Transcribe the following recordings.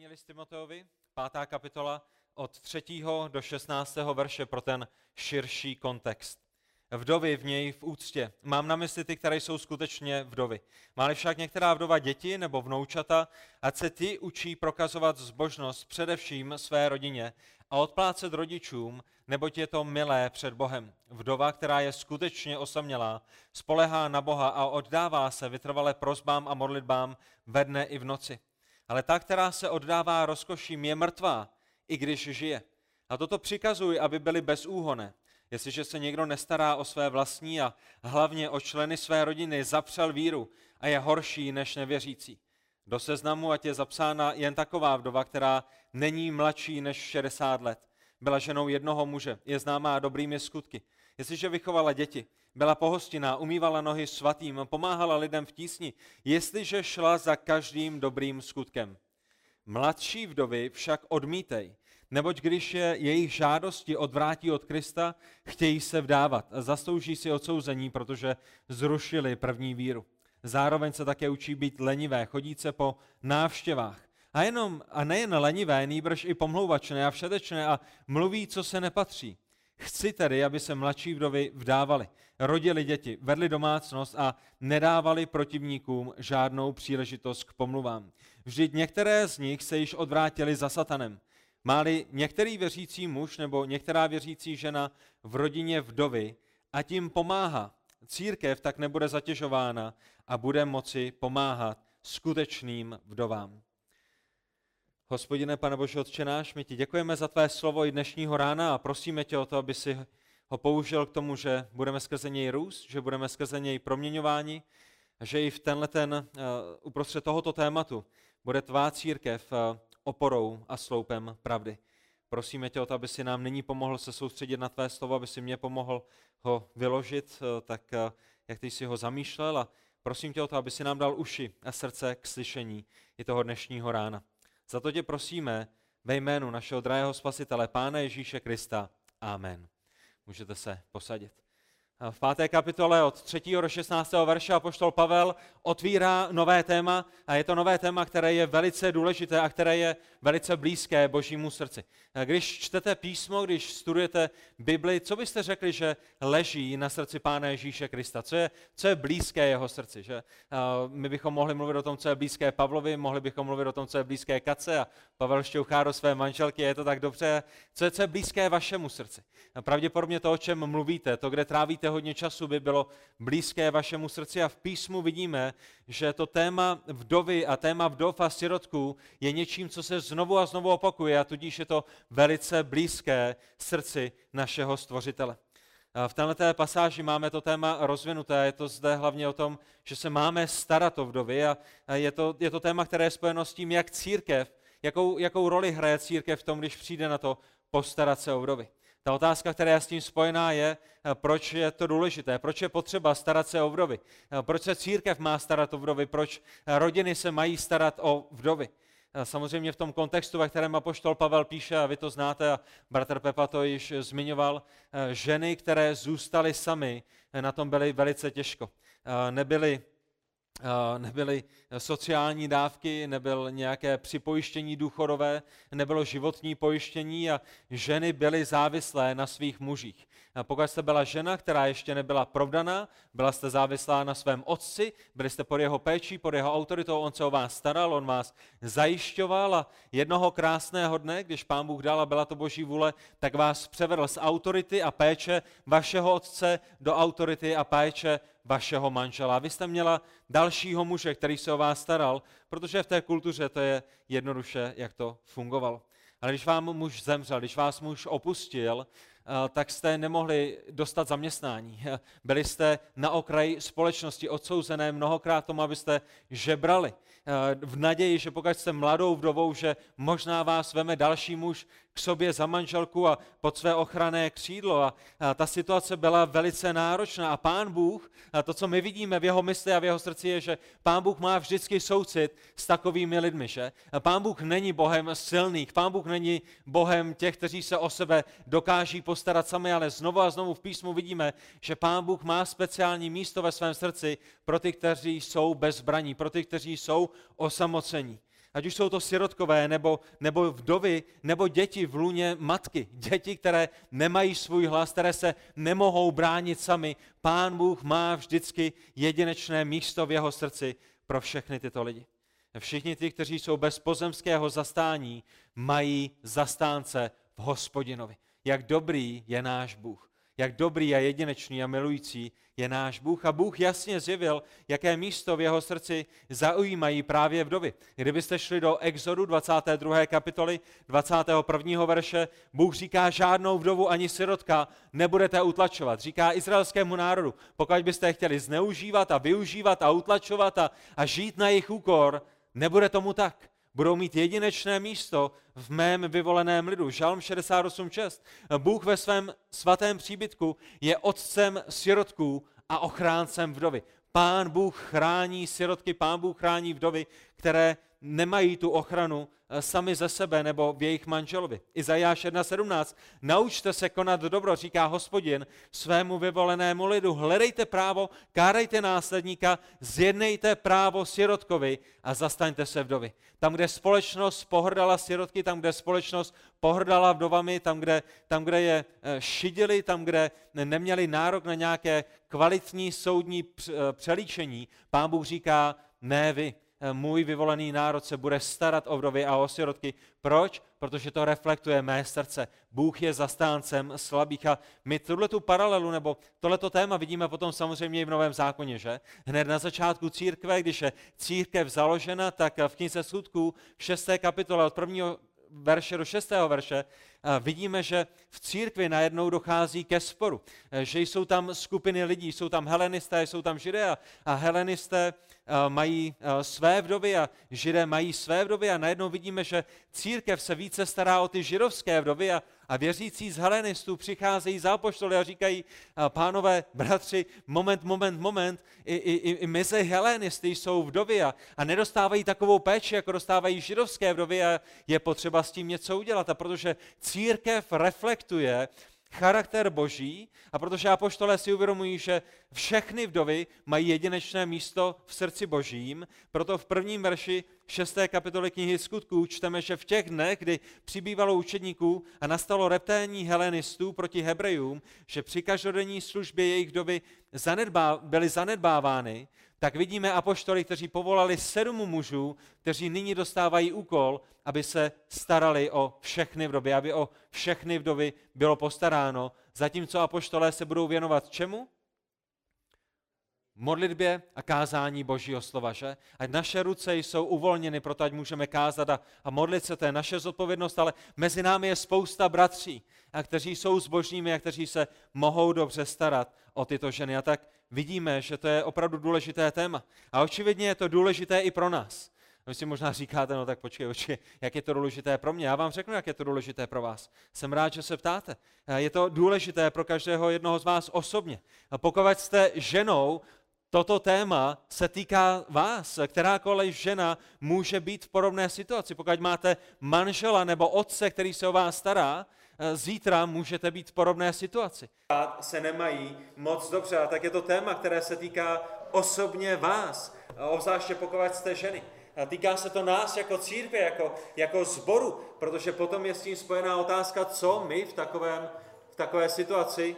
První list Timoteovi, pátá kapitola, od 3. do 16. verše pro ten širší kontext. Vdovy v něj v úctě. Mám na mysli ty, které jsou skutečně vdovy. Máli však některá vdova děti nebo vnoučata, ať se ty učí prokazovat zbožnost především své rodině a odplácet rodičům, neboť je to milé před Bohem. Vdova, která je skutečně osamělá, spolehá na Boha a oddává se vytrvale prozbám a modlitbám ve dne i v noci. Ale ta, která se oddává rozkoším, je mrtvá, i když žije. A toto přikazuj, aby byly bezúhoné. Jestliže se někdo nestará o své vlastní a hlavně o členy své rodiny, zapřel víru a je horší než nevěřící. Do seznamu, ať je zapsána jen taková vdova, která není mladší než 60 let. Byla ženou jednoho muže, je známá dobrými skutky. Jestliže vychovala děti, byla pohostinná, umývala nohy svatým, pomáhala lidem v tísni, jestliže šla za každým dobrým skutkem. Mladší vdovy však odmítej, neboť když je jejich žádosti odvrátí od Krista, chtějí se vdávat a zaslouží si odsouzení, protože zrušili první víru. Zároveň se také učí být lenivé, chodit se po návštěvách. A, jenom, a nejen lenivé, nýbrž i pomlouvačné a všetečné a mluví, co se nepatří. Chci tedy, aby se mladší vdovy vdávali, rodili děti, vedli domácnost a nedávali protivníkům žádnou příležitost k pomluvám. Vždyť některé z nich se již odvrátili za satanem. Máli některý věřící muž nebo některá věřící žena v rodině vdovy a tím pomáhá, církev tak nebude zatěžována a bude moci pomáhat skutečným vdovám. Hospodine, pane Bože, Otče náš, my ti děkujeme za tvé slovo i dnešního rána a prosíme tě o to, aby si ho použil k tomu, že budeme skrze něj růst, že budeme skrze něj proměňováni, a že i v tenhle ten, uh, uprostřed tohoto tématu bude tvá církev uh, oporou a sloupem pravdy. Prosíme tě o to, aby si nám nyní pomohl se soustředit na tvé slovo, aby si mě pomohl ho vyložit, uh, tak jak ty jsi ho zamýšlel a prosím tě o to, aby si nám dal uši a srdce k slyšení i toho dnešního rána. Za to tě prosíme ve jménu našeho drahého spasitele, Pána Ježíše Krista. Amen. Můžete se posadit. V páté kapitole od 3. do 16. verše apoštol Pavel otvírá nové téma a je to nové téma, které je velice důležité a které je velice blízké božímu srdci. Když čtete písmo, když studujete Bibli, co byste řekli, že leží na srdci Pána Ježíše Krista? Co je, co je blízké jeho srdci? Že? My bychom mohli mluvit o tom, co je blízké Pavlovi, mohli bychom mluvit o tom, co je blízké Kace a Pavel šťouchá do své manželky, je to tak dobře. Co je, co je blízké vašemu srdci? Pravděpodobně to, o čem mluvíte, to, kde trávíte hodně času, by bylo blízké vašemu srdci a v písmu vidíme, že to téma vdovy a téma vdov a sirotků je něčím, co se znovu a znovu opakuje a tudíž je to velice blízké srdci našeho stvořitele. V této pasáži máme to téma rozvinuté, je to zde hlavně o tom, že se máme starat o vdovy a je to, je to téma, které je spojeno s tím, jak církev, jakou, jakou roli hraje církev v tom, když přijde na to postarat se o vdovy. Ta otázka, která je s tím spojená, je, proč je to důležité, proč je potřeba starat se o vdovy, proč se církev má starat o vdovy, proč rodiny se mají starat o vdovy. Samozřejmě v tom kontextu, ve kterém apoštol Pavel píše, a vy to znáte, a bratr Pepa to již zmiňoval, ženy, které zůstaly sami, na tom byly velice těžko. Nebyly nebyly sociální dávky, nebyl nějaké připojištění důchodové, nebylo životní pojištění a ženy byly závislé na svých mužích. A pokud jste byla žena, která ještě nebyla provdaná, byla jste závislá na svém otci, byli jste pod jeho péčí, pod jeho autoritou, on se o vás staral, on vás zajišťoval a jednoho krásného dne, když pán Bůh dal a byla to boží vůle, tak vás převedl z autority a péče vašeho otce do autority a péče vašeho manžela. Vy jste měla dalšího muže, který se o vás staral, protože v té kultuře to je jednoduše, jak to fungovalo. Ale když vám muž zemřel, když vás muž opustil, Eh, tak jste nemohli dostat zaměstnání. Byli jste na okraji společnosti odsouzené mnohokrát tomu, abyste žebrali. Eh, v naději, že pokud jste mladou vdovou, že možná vás veme další muž k sobě za manželku a pod své ochranné křídlo. A, ta situace byla velice náročná. A pán Bůh, a to, co my vidíme v jeho mysli a v jeho srdci, je, že pán Bůh má vždycky soucit s takovými lidmi. Že? A pán Bůh není Bohem silných, pán Bůh není Bohem těch, kteří se o sebe dokáží postarat sami, ale znovu a znovu v písmu vidíme, že pán Bůh má speciální místo ve svém srdci pro ty, kteří jsou bezbraní, pro ty, kteří jsou osamocení. Ať už jsou to sirotkové, nebo, nebo vdovy, nebo děti v luně matky. Děti, které nemají svůj hlas, které se nemohou bránit sami. Pán Bůh má vždycky jedinečné místo v jeho srdci pro všechny tyto lidi. Všichni ti, kteří jsou bez pozemského zastání, mají zastánce v hospodinovi. Jak dobrý je náš Bůh jak dobrý a jedinečný a milující je náš Bůh. A Bůh jasně zjevil, jaké místo v jeho srdci zaujímají právě vdovy. Kdybyste šli do Exodu 22. kapitoly 21. verše, Bůh říká, žádnou vdovu ani sirotka nebudete utlačovat. Říká izraelskému národu, pokud byste chtěli zneužívat a využívat a utlačovat a, a žít na jejich úkor, nebude tomu tak budou mít jedinečné místo v mém vyvoleném lidu. Žalm 68.6. Bůh ve svém svatém příbytku je otcem sirotků a ochráncem vdovy. Pán Bůh chrání sirotky, pán Bůh chrání vdovy, které nemají tu ochranu sami ze sebe nebo v jejich manželovi. Izajáš 1.17. Naučte se konat dobro, říká hospodin svému vyvolenému lidu. Hledejte právo, kárejte následníka, zjednejte právo sirotkovi a zastaňte se vdovy. Tam, kde společnost pohrdala sirotky, tam, kde společnost pohrdala vdovami, tam, kde, tam, kde je eh, šidili, tam, kde neměli nárok na nějaké kvalitní soudní eh, přelíčení, pán Bůh říká, ne vy, Eh, můj vyvolený národ se bude starat o vdovy a o sirotky. Proč? Protože to reflektuje mé srdce. Bůh je zastáncem slabých a my tuhle tu paralelu nebo tohleto téma vidíme potom samozřejmě i v Novém zákoně, že? Hned na začátku církve, když je církev založena, tak v knize sudků v 6. kapitole od prvního verše do 6. verše vidíme, že v církvi najednou dochází ke sporu, eh, že jsou tam skupiny lidí, jsou tam helenisté, jsou tam židé a, helenisté eh, mají eh, své vdovy a židé mají své vdovy a najednou vidíme, že církev se více stará o ty židovské vdovy a, a věřící z helenistů přicházejí za apoštoly a říkají, pánové, bratři, moment, moment, moment, i, i, i mezi helenisty jsou vdovy a, a nedostávají takovou péči, jako dostávají židovské vdovy a je potřeba s tím něco udělat. A protože církev reflektuje charakter boží a protože apoštolé si uvědomují, že všechny vdovy mají jedinečné místo v srdci božím, proto v prvním verši 6. kapitoly knihy skutků čteme, že v těch dnech, kdy přibývalo učedníků a nastalo repténí helenistů proti Hebrejům, že při každodenní službě jejich vdovy zanedbá, byly zanedbávány, tak vidíme apoštoly, kteří povolali sedm mužů, kteří nyní dostávají úkol, aby se starali o všechny vdovy, aby o všechny vdovy bylo postaráno, zatímco apoštolé se budou věnovat čemu? modlitbě a kázání Božího slova, že? Ať naše ruce jsou uvolněny, proto ať můžeme kázat a, a modlit se, to je naše zodpovědnost, ale mezi námi je spousta bratří, a kteří jsou zbožními a kteří se mohou dobře starat o tyto ženy. A tak vidíme, že to je opravdu důležité téma. A očividně je to důležité i pro nás. Vy si možná říkáte, no tak počkej, počkej, jak je to důležité pro mě. Já vám řeknu, jak je to důležité pro vás. Jsem rád, že se ptáte. Je to důležité pro každého jednoho z vás osobně. A pokud jste ženou, toto téma se týká vás. Kterákoliv žena může být v podobné situaci. Pokud máte manžela nebo otce, který se o vás stará, Eh, zítra můžete být v podobné situaci. Se nemají moc dobře, a tak je to téma, které se týká osobně vás, obzvláště pokud jste ženy. A týká se to nás jako církve, jako, jako zboru, protože potom je s tím spojená otázka, co my v, takovém, v takové situaci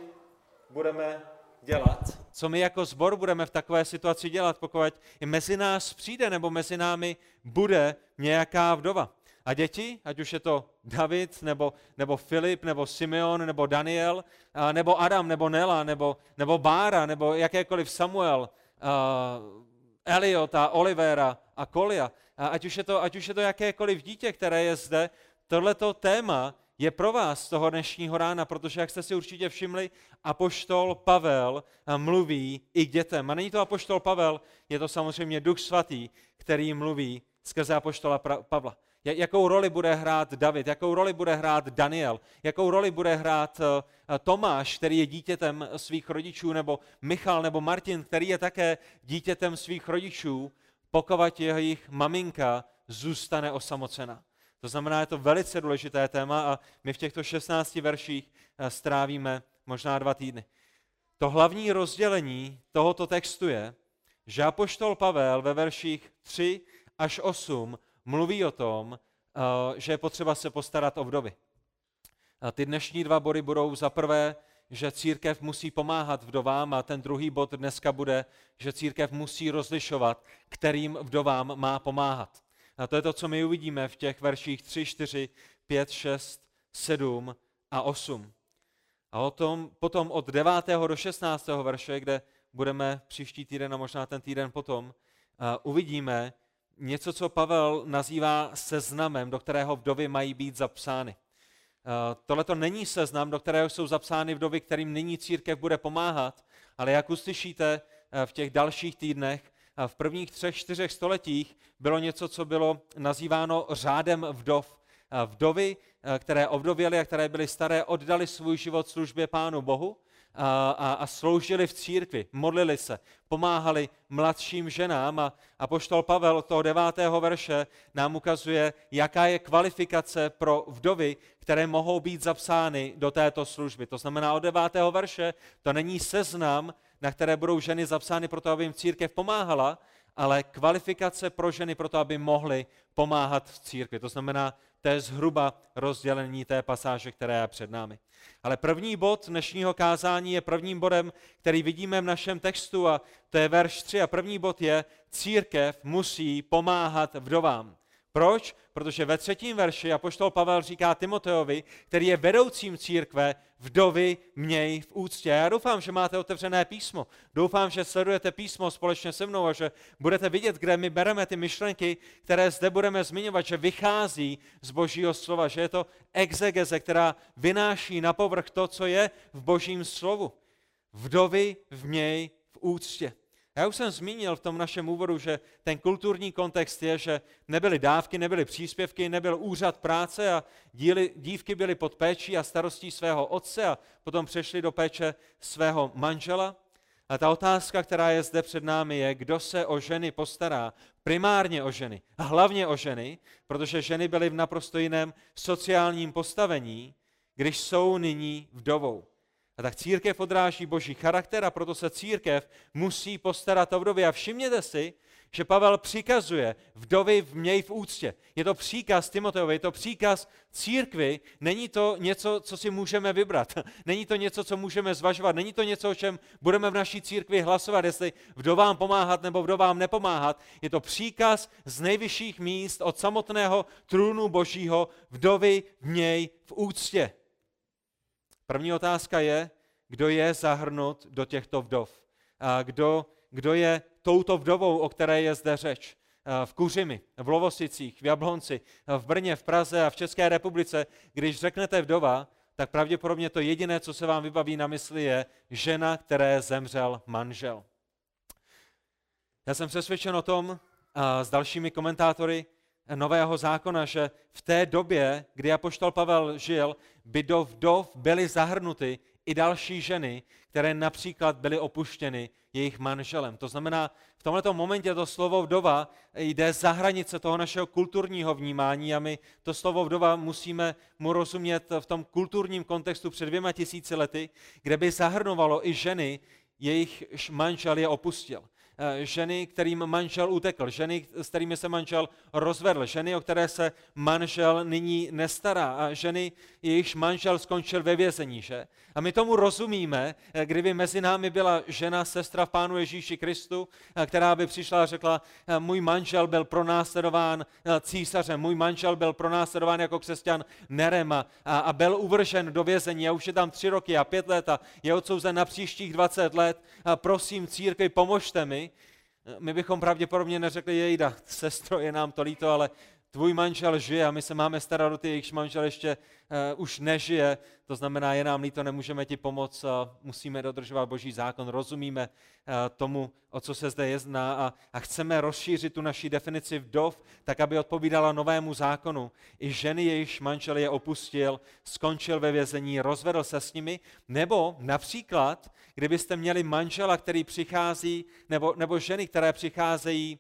budeme dělat. Co my jako zbor budeme v takové situaci dělat, pokud i mezi nás přijde nebo mezi námi bude nějaká vdova. A děti, ať už je to David, nebo, nebo Filip, nebo Simeon, nebo Daniel, a, nebo Adam, nebo Nela, nebo, nebo Bára, nebo jakékoliv Samuel, uh, Eliot a Olivera a Kolia, a ať, už je to, ať už je to jakékoliv dítě, které je zde, tohleto téma je pro vás toho dnešního rána, protože, jak jste si určitě všimli, apoštol Pavel mluví i k dětem. A není to apoštol Pavel, je to samozřejmě Duch Svatý, který mluví skrze apoštola Pavla. Jakou roli bude hrát David, jakou roli bude hrát Daniel, jakou roli bude hrát eh, Tomáš, který je dítětem svých rodičů, nebo Michal nebo Martin, který je také dítětem svých rodičů, pokud jejich maminka zůstane osamocena. To znamená, je to velice důležité téma a my v těchto 16 verších eh, strávíme možná dva týdny. To hlavní rozdělení tohoto textu je, že apoštol Pavel ve verších 3 až 8 mluví o tom, že je potřeba se postarat o vdovy. A ty dnešní dva body budou za prvé, že církev musí pomáhat vdovám a ten druhý bod dneska bude, že církev musí rozlišovat, kterým vdovám má pomáhat. A to je to, co my uvidíme v těch verších 3, 4, 5, 6, 7 a 8. A o tom, potom od 9. do 16. verše, kde budeme příští týden a možná ten týden potom, uh, uvidíme něco, co Pavel nazývá seznamem, do kterého vdovy mají být zapsány. Uh, Tohle to není seznam, do kterého jsou zapsány vdovy, kterým nyní církev bude pomáhat, ale jak uslyšíte uh, v těch dalších týdnech, v prvních třech, čtyřech stoletích bylo něco, co bylo nazýváno řádem vdov. Vdovy, které ovdověly a které byly staré, oddali svůj život službě Pánu Bohu a, a, a sloužili v církvi, modlili se, pomáhali mladším ženám a, a poštol Pavel od toho devátého verše nám ukazuje, jaká je kvalifikace pro vdovy, které mohou být zapsány do této služby. To znamená od devátého verše to není seznam, na které budou ženy zapsány proto, aby jim církev pomáhala, ale kvalifikace pro ženy proto, aby mohly pomáhat v církvi. To znamená, to je zhruba rozdělení té pasáže, která je před námi. Ale první bod dnešního kázání je prvním bodem, který vidíme v našem textu a to je verš 3 a první bod je, církev musí pomáhat vdovám. Proč? Protože ve třetím verši apoštol Pavel říká Timoteovi, který je vedoucím církve, vdovy měj v úctě. Já doufám, že máte otevřené písmo. Doufám, že sledujete písmo společně se mnou a že budete vidět, kde my bereme ty myšlenky, které zde budeme zmiňovat, že vychází z božího slova, že je to exegeze, která vynáší na povrch to, co je v božím slovu. Vdovy měj v úctě. Já už jsem zmínil v tom našem úvodu, že ten kulturní kontext je, že nebyly dávky, nebyly příspěvky, nebyl úřad práce a díly, dívky byly pod péčí a starostí svého otce a potom přešly do péče svého manžela. A ta otázka, která je zde před námi, je, kdo se o ženy postará, primárně o ženy, a hlavně o ženy, protože ženy byly v naprosto jiném sociálním postavení, když jsou nyní vdovou. A tak církev odráží boží charakter a proto se církev musí postarat o vdovy. A všimněte si, že Pavel přikazuje vdovy měj v úctě. Je to příkaz Timoteovi, je to příkaz církvy, není to něco, co si můžeme vybrat, není to něco, co můžeme zvažovat, není to něco, o čem budeme v naší církvi hlasovat, jestli vdovám pomáhat nebo vdovám nepomáhat. Je to příkaz z nejvyšších míst od samotného trůnu božího, vdovy měj v úctě. První otázka je, kdo je zahrnut do těchto vdov. A kdo, kdo je touto vdovou, o které je zde řeč. V Kuřimi, v Lovosicích, v Jablonci, v Brně, v Praze a v České republice, když řeknete vdova, tak pravděpodobně to jediné, co se vám vybaví na mysli, je žena, které zemřel manžel. Já jsem přesvědčen o tom a s dalšími komentátory, Nového zákona, že v té době, kdy apoštol Pavel žil, by do vdov byly zahrnuty i další ženy, které například byly opuštěny jejich manželem. To znamená, v tomto momentě to slovo vdova jde za hranice toho našeho kulturního vnímání a my to slovo vdova musíme mu rozumět v tom kulturním kontextu před dvěma tisíci lety, kde by zahrnovalo i ženy, jejich manžel je opustil. Eh, ženy, kterým manžel utekl, ženy, s kterými se manžel rozvedl, ženy, o které se manžel nyní nestará a ženy, jejichž manžel skončil ve vězení. Že? A my tomu rozumíme, eh, kdyby mezi námi byla žena, sestra v Pánu Ježíši Kristu, eh, která by přišla a řekla, můj manžel byl pronásledován císařem, můj manžel byl pronásledován jako křesťan Nerem a, a byl uvržen do vězení a už je tam tři roky a pět let a je odsouzen na příštích 20 let. A prosím církvi, pomožte mi, my bychom pravděpodobně neřekli, jejda, sestro, je nám to líto, ale tvůj manžel žije a my se máme starat o ty, jejichž manžel ještě uh, už nežije, to znamená, je nám líto, nemůžeme ti pomoct, uh, musíme dodržovat boží zákon, rozumíme uh, tomu, o co se zde jedná a, a chceme rozšířit tu naši definici vdov, tak aby odpovídala novému zákonu. I ženy, jejichž manžel je opustil, skončil ve vězení, rozvedl se s nimi, nebo například, kdybyste měli manžela, který přichází, nebo, nebo ženy, které přicházejí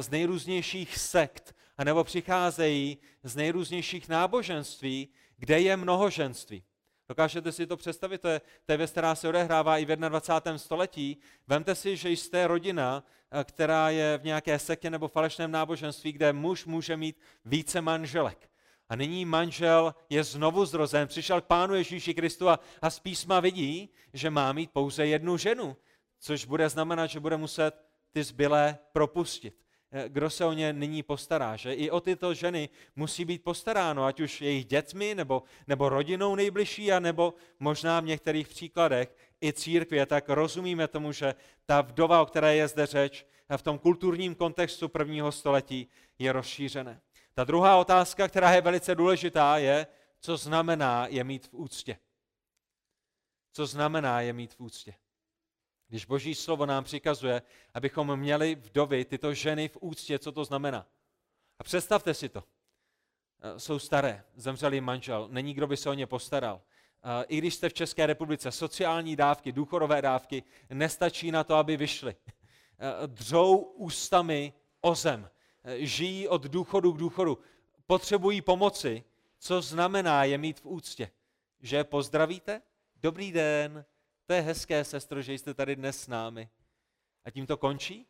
z nejrůznějších sekt, anebo přicházejí z nejrůznějších náboženství, kde je mnohoženství. Dokážete si to představit? To je, to je věc, která se odehrává i v 21. století. Vemte si, že jste rodina která je v nějaké sektě nebo falešném náboženství, kde muž může mít více manželek. A nyní manžel je znovu zrozen, přišel k pánu Ježíši Kristu a, a z písma vidí, že má mít pouze jednu ženu, což bude znamenat, že bude muset ty zbylé propustit. Eh, kdo se o ně nyní postará, že i o tyto ženy musí být postaráno, ať už jejich dětmi, nebo, nebo rodinou nejbližší, a nebo možná v některých příkladech i církvě, tak rozumíme tomu, že ta vdova, o které je zde řeč, v tom kulturním kontextu prvního století je rozšířené. Ta druhá otázka, která je velice důležitá, je, co znamená je mít v úctě. Co znamená je mít v úctě. Když Boží slovo nám přikazuje, abychom měli vdovy, tyto ženy v úctě, co to znamená. A představte si to. Eh, jsou staré, zemřelý manžel, není kdo by se o ně postaral. Eh, I když jste v České republice, sociální dávky, důchodové dávky nestačí na to, aby vyšly. Eh, dřou ústami o zem, žijí od důchodu k důchodu, potřebují pomoci. Co znamená je mít v úctě? Že pozdravíte? Dobrý den, to je hezké, sestro, že jste tady dnes s námi. A tím to končí?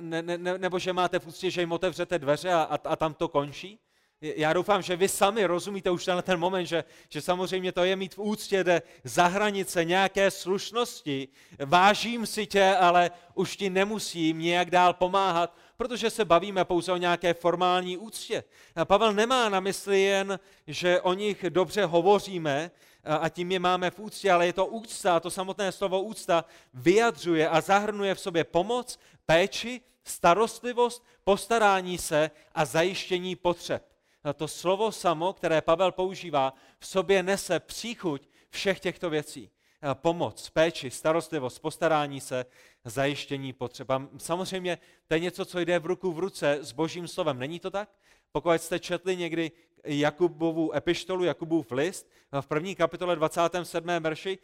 Ne, ne, nebo že máte v úctě, že jim otevřete dveře a, a, a tam to končí? Já doufám, že vy sami rozumíte už na ten moment, že, že samozřejmě to je mít v úctě, jde za hranice nějaké slušnosti. Vážím si tě, ale už ti nemusím nějak dál pomáhat, protože se bavíme pouze o nějaké formální úctě. A Pavel nemá na mysli jen, že o nich dobře hovoříme, a tím je máme v úctě, ale je to úcta, to samotné slovo úcta vyjadřuje a zahrnuje v sobě pomoc, péči, starostlivost, postarání se a zajištění potřeb. A to slovo samo, které Pavel používá, v sobě nese příchuť všech těchto věcí. Pomoc, péči, starostlivost, postarání se, zajištění potřeb. A samozřejmě to je něco, co jde v ruku v ruce s božím slovem. Není to tak? Pokud jste četli někdy Jakubovu epištolu, Jakubův list, v první kapitole 27. verši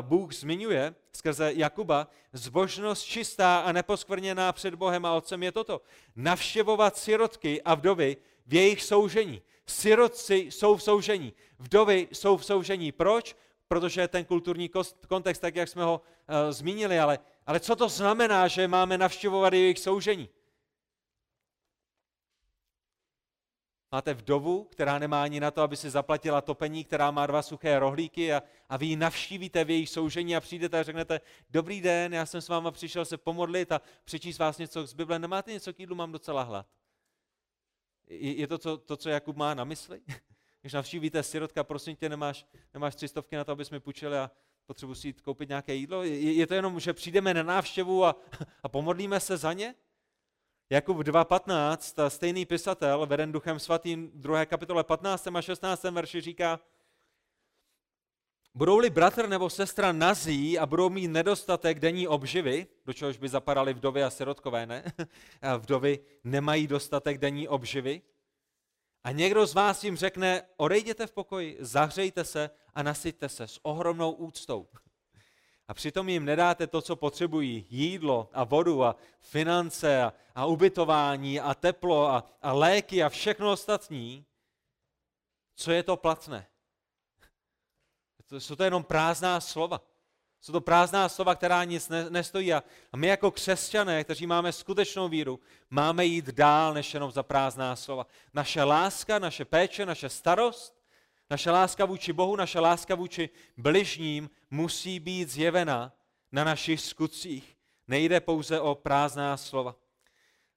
Bůh zmiňuje skrze Jakuba, zbožnost čistá a neposkvrněná před Bohem a Otcem je toto. Navštěvovat sirotky a vdovy v jejich soužení. Sirotci jsou v soužení, vdovy jsou v soužení. Proč? Protože ten kulturní kontext, tak jak jsme ho uh, zmínili, ale, ale co to znamená, že máme navštěvovat jejich soužení? Máte vdovu, která nemá ani na to, aby si zaplatila topení, která má dva suché rohlíky a, a vy ji navštívíte v jejich soužení a přijdete a řeknete, dobrý den, já jsem s váma přišel se pomodlit a přečíst vás něco z Bible. Nemáte něco k jídlu, mám docela hlad. Je, je to, co, to, co Jakub má na mysli? Když navštívíte sirotka, prosím tě, nemáš, nemáš tři stovky na to, abys mi půjčil a potřebuji si jít koupit nějaké jídlo? Je, je to jenom, že přijdeme na návštěvu a, a pomodlíme se za ně? Jakub 2.15, stejný pisatel, veden duchem svatým, 2. kapitole 15. a 16. verši říká, Budou-li bratr nebo sestra nazí a budou mít nedostatek denní obživy, do čehož by zapadaly vdovy a sirotkové, ne? A vdovy nemají dostatek denní obživy. A někdo z vás jim řekne, odejděte v pokoji, zahřejte se a nasyťte se s ohromnou úctou. A přitom jim nedáte to, co potřebují, jídlo a vodu a finance a, a ubytování a teplo a, a léky a všechno ostatní, co je to platné? Jsou to jenom prázdná slova. Jsou to prázdná slova, která nic nestojí. A my jako křesťané, kteří máme skutečnou víru, máme jít dál než jenom za prázdná slova. Naše láska, naše péče, naše starost, naše láska vůči Bohu, naše láska vůči bližním musí být zjevena na našich skutcích. Nejde pouze o prázdná slova.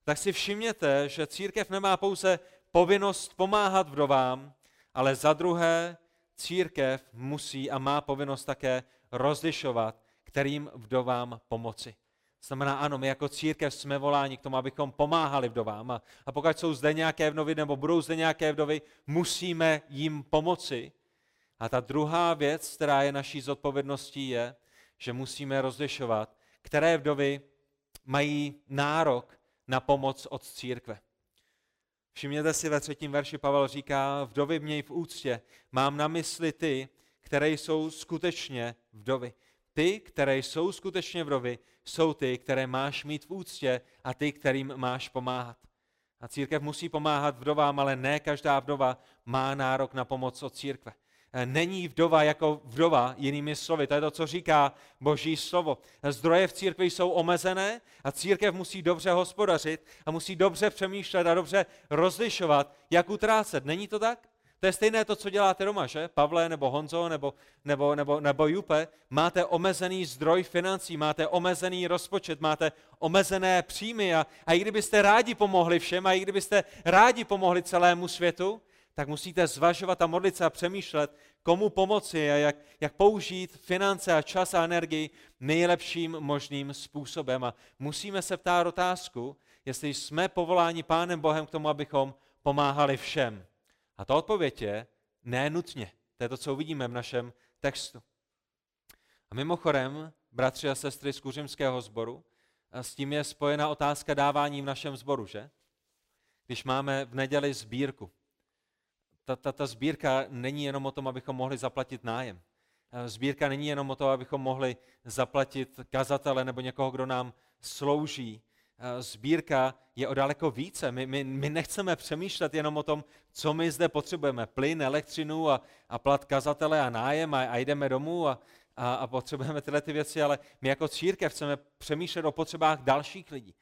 Tak si všimněte, že církev nemá pouze povinnost pomáhat vdovám, ale za druhé církev musí a má povinnost také rozlišovat, kterým vdovám pomoci. Znamená, ano, my jako církev jsme voláni k tomu, abychom pomáhali vdovám. A, a pokud jsou zde nějaké vdovy nebo budou zde nějaké vdovy, musíme jim pomoci. A ta druhá věc, která je naší zodpovědností, je, že musíme rozlišovat, které vdovy mají nárok na pomoc od církve. Všimněte si, ve třetím verši Pavel říká, vdovy měj v úctě, mám na mysli ty, které jsou skutečně vdovy. Ty, které jsou skutečně vdovy, jsou ty, které máš mít v úctě a ty, kterým máš pomáhat. A církev musí pomáhat vdovám, ale ne každá vdova má nárok na pomoc od církve. eh, není vdova jako vdova, jinými slovy. To je to, co říká Boží slovo. Zdroje v církvi jsou omezené a církev musí dobře hospodařit a musí dobře přemýšlet a dobře rozlišovat, jak utrácet. Není to tak? To je stejné to, co děláte doma, že? Pavle nebo Honzo nebo, nebo, nebo, nebo Jupe. Máte omezený zdroj financí, máte omezený rozpočet, máte omezené příjmy a, a i kdybyste rádi pomohli všem a i kdybyste rádi pomohli celému světu, tak musíte zvažovat a modlit se a přemýšlet, komu pomoci a jak, jak použít finance a čas a energii nejlepším možným způsobem. A musíme se ptát otázku, jestli jsme povoláni Pánem Bohem k tomu, abychom pomáhali všem. A ta odpověď je ne nutně. To je to, co uvidíme v našem textu. A mimochodem, bratři a sestry z Kuřimského sboru, s tím je spojena otázka dávání v našem sboru, že? Když máme v neděli sbírku. Ta, ta, ta sbírka není jenom o tom, abychom mohli zaplatit nájem. Sbírka není jenom o tom, abychom mohli zaplatit kazatele nebo někoho, kdo nám slouží. Eh, sbírka je o daleko více. My, my, my nechceme přemýšlet jenom o tom, co my zde potřebujeme. Plyn, elektřinu a, a plat kazatele a nájem a, a jdeme domů a, a, a potřebujeme tyhle ty věci, ale my jako církev chceme přemýšlet o potřebách dalších lidí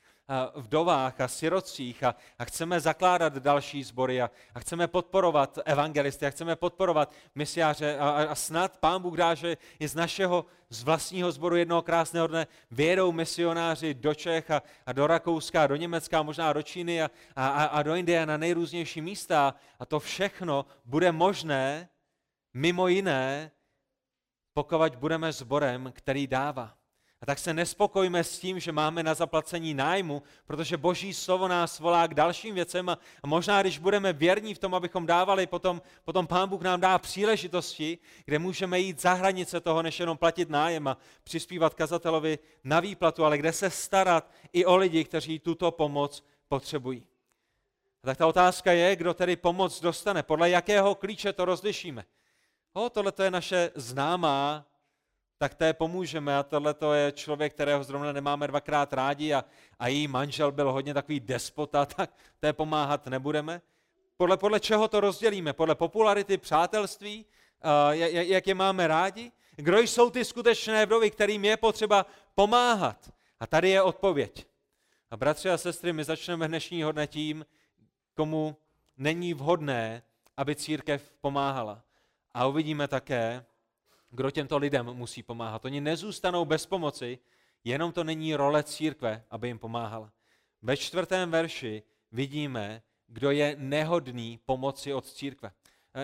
vdovách a sirocích a, a chceme zakládat další sbory a, a chceme podporovat evangelisty a chceme podporovat misiáře a, a, a snad Pán Bůh dá, že i z našeho, z vlastního sboru jednoho krásného dne vědou misionáři do Čech a, a do Rakouska, a do Německa, a možná do Číny a, a, a do Indie na nejrůznější místa a to všechno bude možné mimo jiné, pokud budeme sborem, který dává. A tak se nespokojme s tím, že máme na zaplacení nájmu, protože Boží slovo nás volá k dalším věcem a možná, když budeme věrní v tom, abychom dávali, potom, potom Pán Bůh nám dá příležitosti, kde můžeme jít za hranice toho, než jenom platit nájem a přispívat kazatelovi na výplatu, ale kde se starat i o lidi, kteří tuto pomoc potřebují. A tak ta otázka je, kdo tedy pomoc dostane, podle jakého klíče to rozlišíme. O, tohle je naše známá tak té pomůžeme. A tohle to je člověk, kterého zrovna nemáme dvakrát rádi a, a její manžel byl hodně takový despota, tak té pomáhat nebudeme. Podle, podle čeho to rozdělíme? Podle popularity, přátelství, uh, jak je máme rádi? Kdo jsou ty skutečné vdovy, kterým je potřeba pomáhat? A tady je odpověď. A bratři a sestry, my začneme dnešního dne tím, komu není vhodné, aby církev pomáhala. A uvidíme také, kdo těmto lidem musí pomáhat. Oni nezůstanou bez pomoci, jenom to není role církve, aby jim pomáhala. Ve čtvrtém verši vidíme, kdo je nehodný pomoci od církve.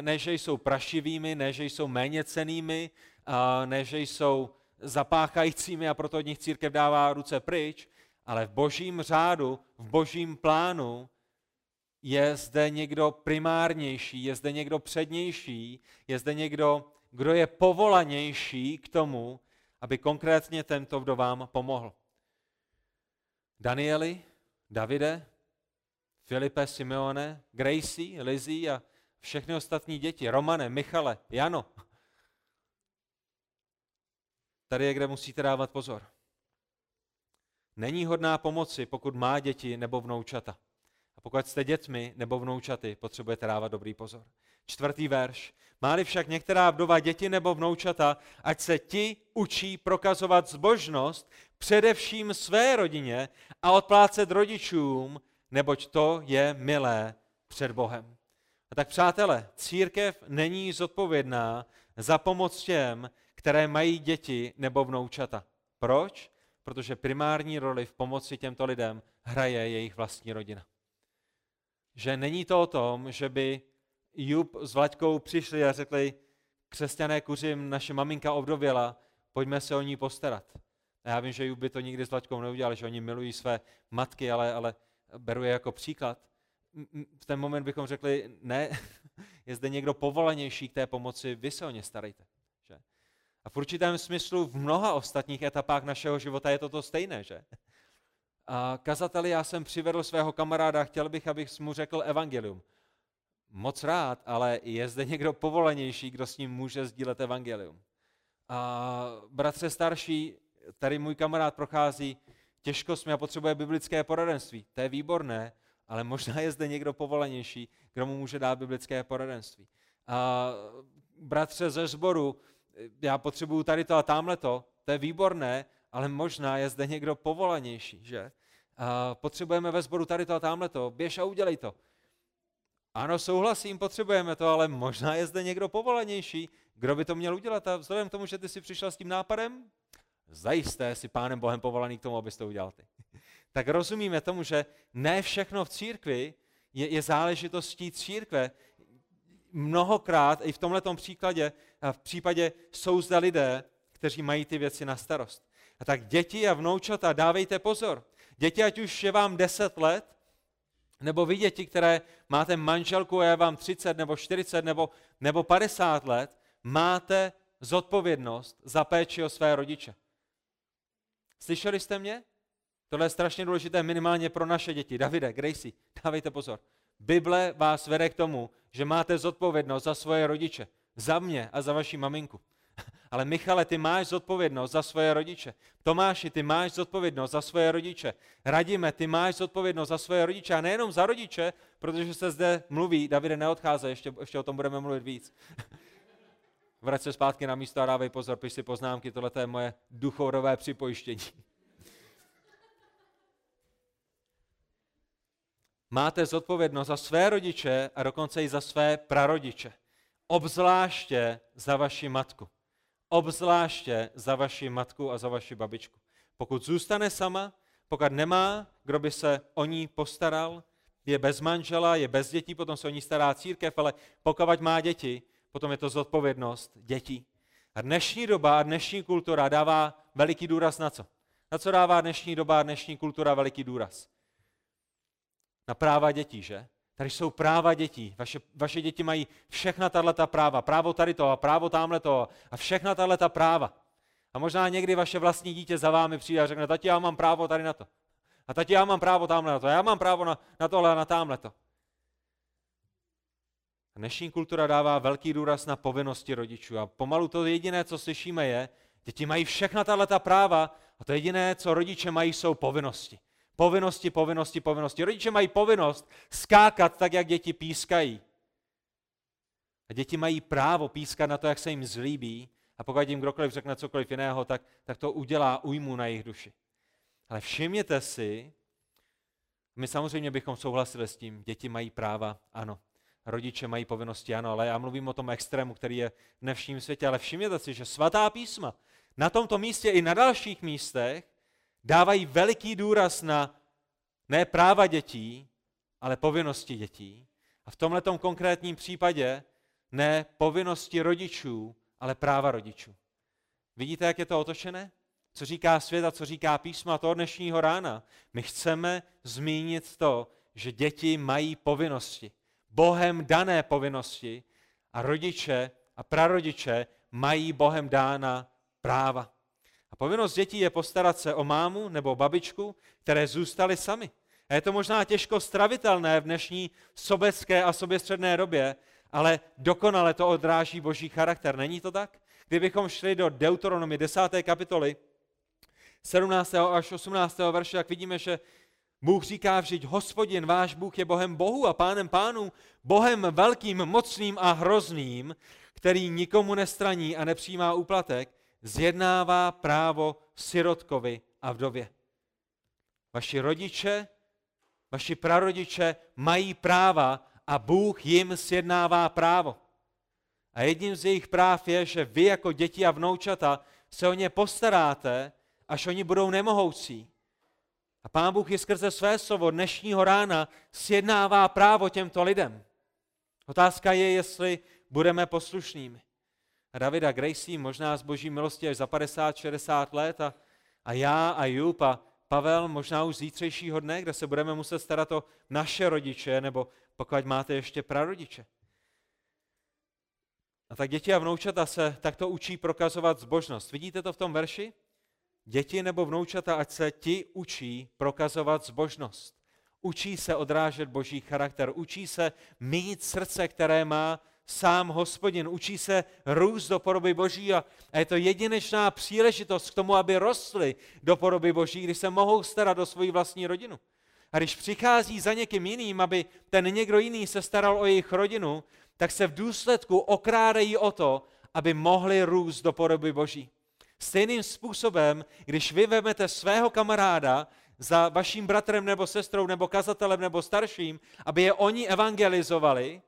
Ne, že jsou prašivými, ne, že jsou méně cenými, ne, že jsou zapáchajícími a proto od nich církev dává ruce pryč, ale v božím řádu, v božím plánu je zde někdo primárnější, je zde někdo přednější, je zde někdo, kdo je povolanější k tomu, aby konkrétně tento vdovám pomohl. Danieli, Davide, Filipe, Simeone, Gracie, Lizzie a všechny ostatní děti, Romane, Michale, Jano. Tady je, kde musíte dávat pozor. Není hodná pomoci, pokud má děti nebo vnoučata. A pokud jste dětmi nebo vnoučaty, potřebujete dávat dobrý pozor. Čtvrtý verš. Máli však některá vdova děti nebo vnoučata, ať se ti učí prokazovat zbožnost především své rodině a odplácet rodičům, neboť to je milé před Bohem. A tak přátelé, církev není zodpovědná za pomoc těm, které mají děti nebo vnoučata. Proč? Protože primární roli v pomoci těmto lidem hraje jejich vlastní rodina. Že není to o tom, že by Jub s Vlaďkou přišli a řekli, křesťané kuřím, naše maminka ovdověla, pojďme se o ní postarat. A já vím, že Jub by to nikdy s Vlaďkou neudělal, že oni milují své matky, ale, ale beru je jako příklad. V ten moment bychom řekli, ne, je zde někdo povolanější k té pomoci, vy se o ně starejte. Že? A v určitém smyslu v mnoha ostatních etapách našeho života je to to stejné, že? A kazateli, já jsem přivedl svého kamaráda, chtěl bych, abych mu řekl evangelium moc rád, ale je zde někdo povolanější, kdo s ním může sdílet evangelium. A bratře starší, tady můj kamarád prochází těžkostmi a potřebuje biblické poradenství. To je výborné, ale možná je zde někdo povolanější, kdo mu může dát biblické poradenství. A bratře ze sboru, já potřebuju tady to a tamhle to, to je výborné, ale možná je zde někdo povolanější, že? Potřebujeme ve sboru tady to a tamhle to, běž a udělej to. Ano, souhlasím, potřebujeme to, ale možná je zde někdo povolanější. Kdo by to měl udělat? A vzhledem k tomu, že ty jsi přišel s tím nápadem, zajisté si pánem Bohem povolaný k tomu, abys to udělal ty. tak rozumíme tomu, že ne všechno v církvi je, je záležitostí církve. Mnohokrát, i v tomto příkladě, v případě jsou zde lidé, kteří mají ty věci na starost. A tak děti a vnoučata, dávejte pozor. Děti, ať už je vám 10 let, nebo vy děti, které máte manželku a je vám 30 nebo 40 nebo, nebo 50 let, máte zodpovědnost za péči o své rodiče. Slyšeli jste mě? Tohle je strašně důležité minimálně pro naše děti. Davide, Gracie, dávejte pozor. Bible vás vede k tomu, že máte zodpovědnost za svoje rodiče. Za mě a za vaši maminku. Ale Michale, ty máš zodpovědnost za svoje rodiče. Tomáši, ty máš zodpovědnost za svoje rodiče. Radíme, ty máš zodpovědnost za svoje rodiče. A nejenom za rodiče, protože se zde mluví, Davide, neodcházej, ještě, ještě o tom budeme mluvit víc. Vrať se zpátky na místo a dávej pozor, piš si poznámky, tohle je moje duchové připojištění. Máte zodpovědnost za své rodiče a dokonce i za své prarodiče. Obzvláště za vaši matku. Obzvláště za vaši matku a za vaši babičku. Pokud zůstane sama, pokud nemá, kdo by se o ní postaral, je bez manžela, je bez dětí, potom se o ní stará církev, ale pokud má děti, potom je to zodpovědnost dětí. A dnešní doba a dnešní kultura dává veliký důraz na co? Na co dává dnešní doba a dnešní kultura veliký důraz? Na práva dětí, že? Tady jsou práva dětí. Vaše, vaše děti mají všechna tato práva. Právo tady to a právo tamhle to a všechna tato práva. A možná někdy vaše vlastní dítě za vámi přijde a řekne, tati, já mám právo tady na to. A tati, já mám právo tamhle na to. Já mám právo na, na tohle a na tamhle to. Dnešní kultura dává velký důraz na povinnosti rodičů a pomalu to jediné, co slyšíme, je, děti mají všechna tato práva a to jediné, co rodiče mají, jsou povinnosti. Povinnosti, povinnosti, povinnosti. Rodiče mají povinnost skákat tak, jak děti pískají. A děti mají právo pískat na to, jak se jim zlíbí. A pokud jim kdokoliv řekne cokoliv jiného, tak, tak to udělá újmu na jejich duši. Ale všimněte si, my samozřejmě bychom souhlasili s tím, děti mají práva, ano. Rodiče mají povinnosti, ano, ale já mluvím o tom extrému, který je v dnešním světě. Ale všimněte si, že svatá písma na tomto místě i na dalších místech dávají veliký důraz na ne práva dětí, ale povinnosti dětí. A v tomto konkrétním případě ne povinnosti rodičů, ale práva rodičů. Vidíte, jak je to otočené? Co říká svět a co říká písma toho dnešního rána? My chceme zmínit to, že děti mají povinnosti. Bohem dané povinnosti a rodiče a prarodiče mají Bohem dána práva. A povinnost dětí je postarat se o mámu nebo babičku, které zůstaly sami. A je to možná těžko stravitelné v dnešní sobecké a soběstředné době, ale dokonale to odráží boží charakter. Není to tak? Kdybychom šli do Deuteronomy 10. kapitoly, 17. až 18. verše, jak vidíme, že Bůh říká vždyť, hospodin, váš Bůh je Bohem Bohu a pánem pánů, Bohem velkým, mocným a hrozným, který nikomu nestraní a nepřijímá úplatek, zjednává právo sirotkovi a vdově. Vaši rodiče, vaši prarodiče mají práva a Bůh jim sjednává právo. A jedním z jejich práv je, že vy jako děti a vnoučata se o ně postaráte, až oni budou nemohoucí. A Pán Bůh je skrze své slovo dnešního rána sjednává právo těmto lidem. Otázka je, jestli budeme poslušnými. Davida Gracie možná z boží milosti až za 50-60 let a, a já a Jup a Pavel možná už zítřejšího dne, kde se budeme muset starat o naše rodiče, nebo pokud máte ještě prarodiče. A tak děti a vnoučata se takto učí prokazovat zbožnost. Vidíte to v tom verši? Děti nebo vnoučata, ať se ti učí prokazovat zbožnost. Učí se odrážet boží charakter, učí se mít srdce, které má sám hospodin, učí se růst do podoby boží a je to jedinečná příležitost k tomu, aby rostly do podoby boží, když se mohou starat o svoji vlastní rodinu. A když přichází za někým jiným, aby ten někdo jiný se staral o jejich rodinu, tak se v důsledku okrádají o to, aby mohli růst do podoby Boží. Stejným způsobem, když vy vezmete svého kamaráda za vaším bratrem nebo sestrou nebo kazatelem nebo starším, aby je oni evangelizovali,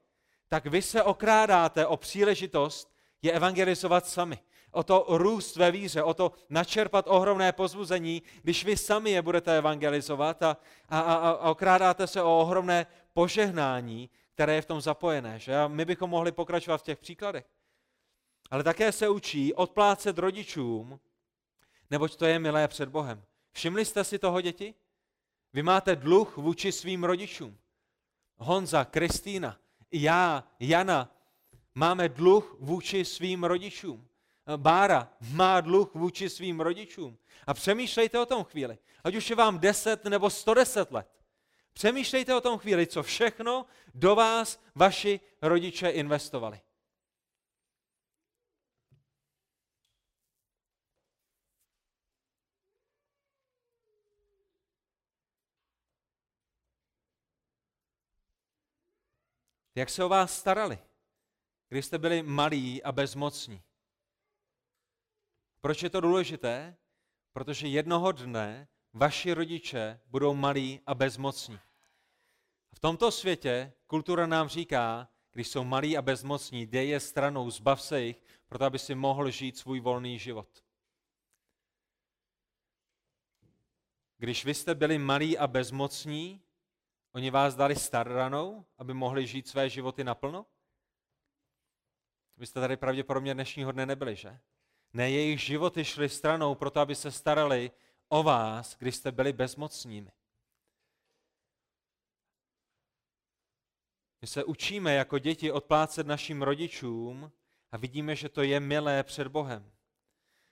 tak vy se okrádáte o příležitost je evangelizovat sami. O to růst ve víře, o to načerpat ohromné pozbuzení, když vy sami je budete evangelizovat a, a, a, a okrádáte se o ohromné požehnání, které je v tom zapojené. Že? A my bychom mohli pokračovat v těch příkladech. Ale také se učí odplácet rodičům, neboť to je milé před Bohem. Všimli jste si toho, děti? Vy máte dluh vůči svým rodičům. Honza, Kristýna, já, Jana, máme dluh vůči svým rodičům. Bára má dluh vůči svým rodičům. A přemýšlejte o tom chvíli. Ať už je vám 10 nebo 110 let. Přemýšlejte o tom chvíli, co všechno do vás vaši rodiče investovali. Jak se o vás starali, když jste byli malí a bezmocní? Proč je to důležité? Protože jednoho dne vaši rodiče budou malí a bezmocní. V tomto světě kultura nám říká, když jsou malí a bezmocní, dej je stranou, zbav se jich, proto aby si mohl žít svůj volný život. Když vy jste byli malí a bezmocní, oni vás dali starranou, aby mohli žít své životy naplno? Vy jste tady pravděpodobně dnešního dne nebyli, že? Ne, jejich životy šly stranou proto, aby se starali o vás, když jste byli bezmocnými. My se učíme jako děti odplácet našim rodičům a vidíme, že to je milé před Bohem.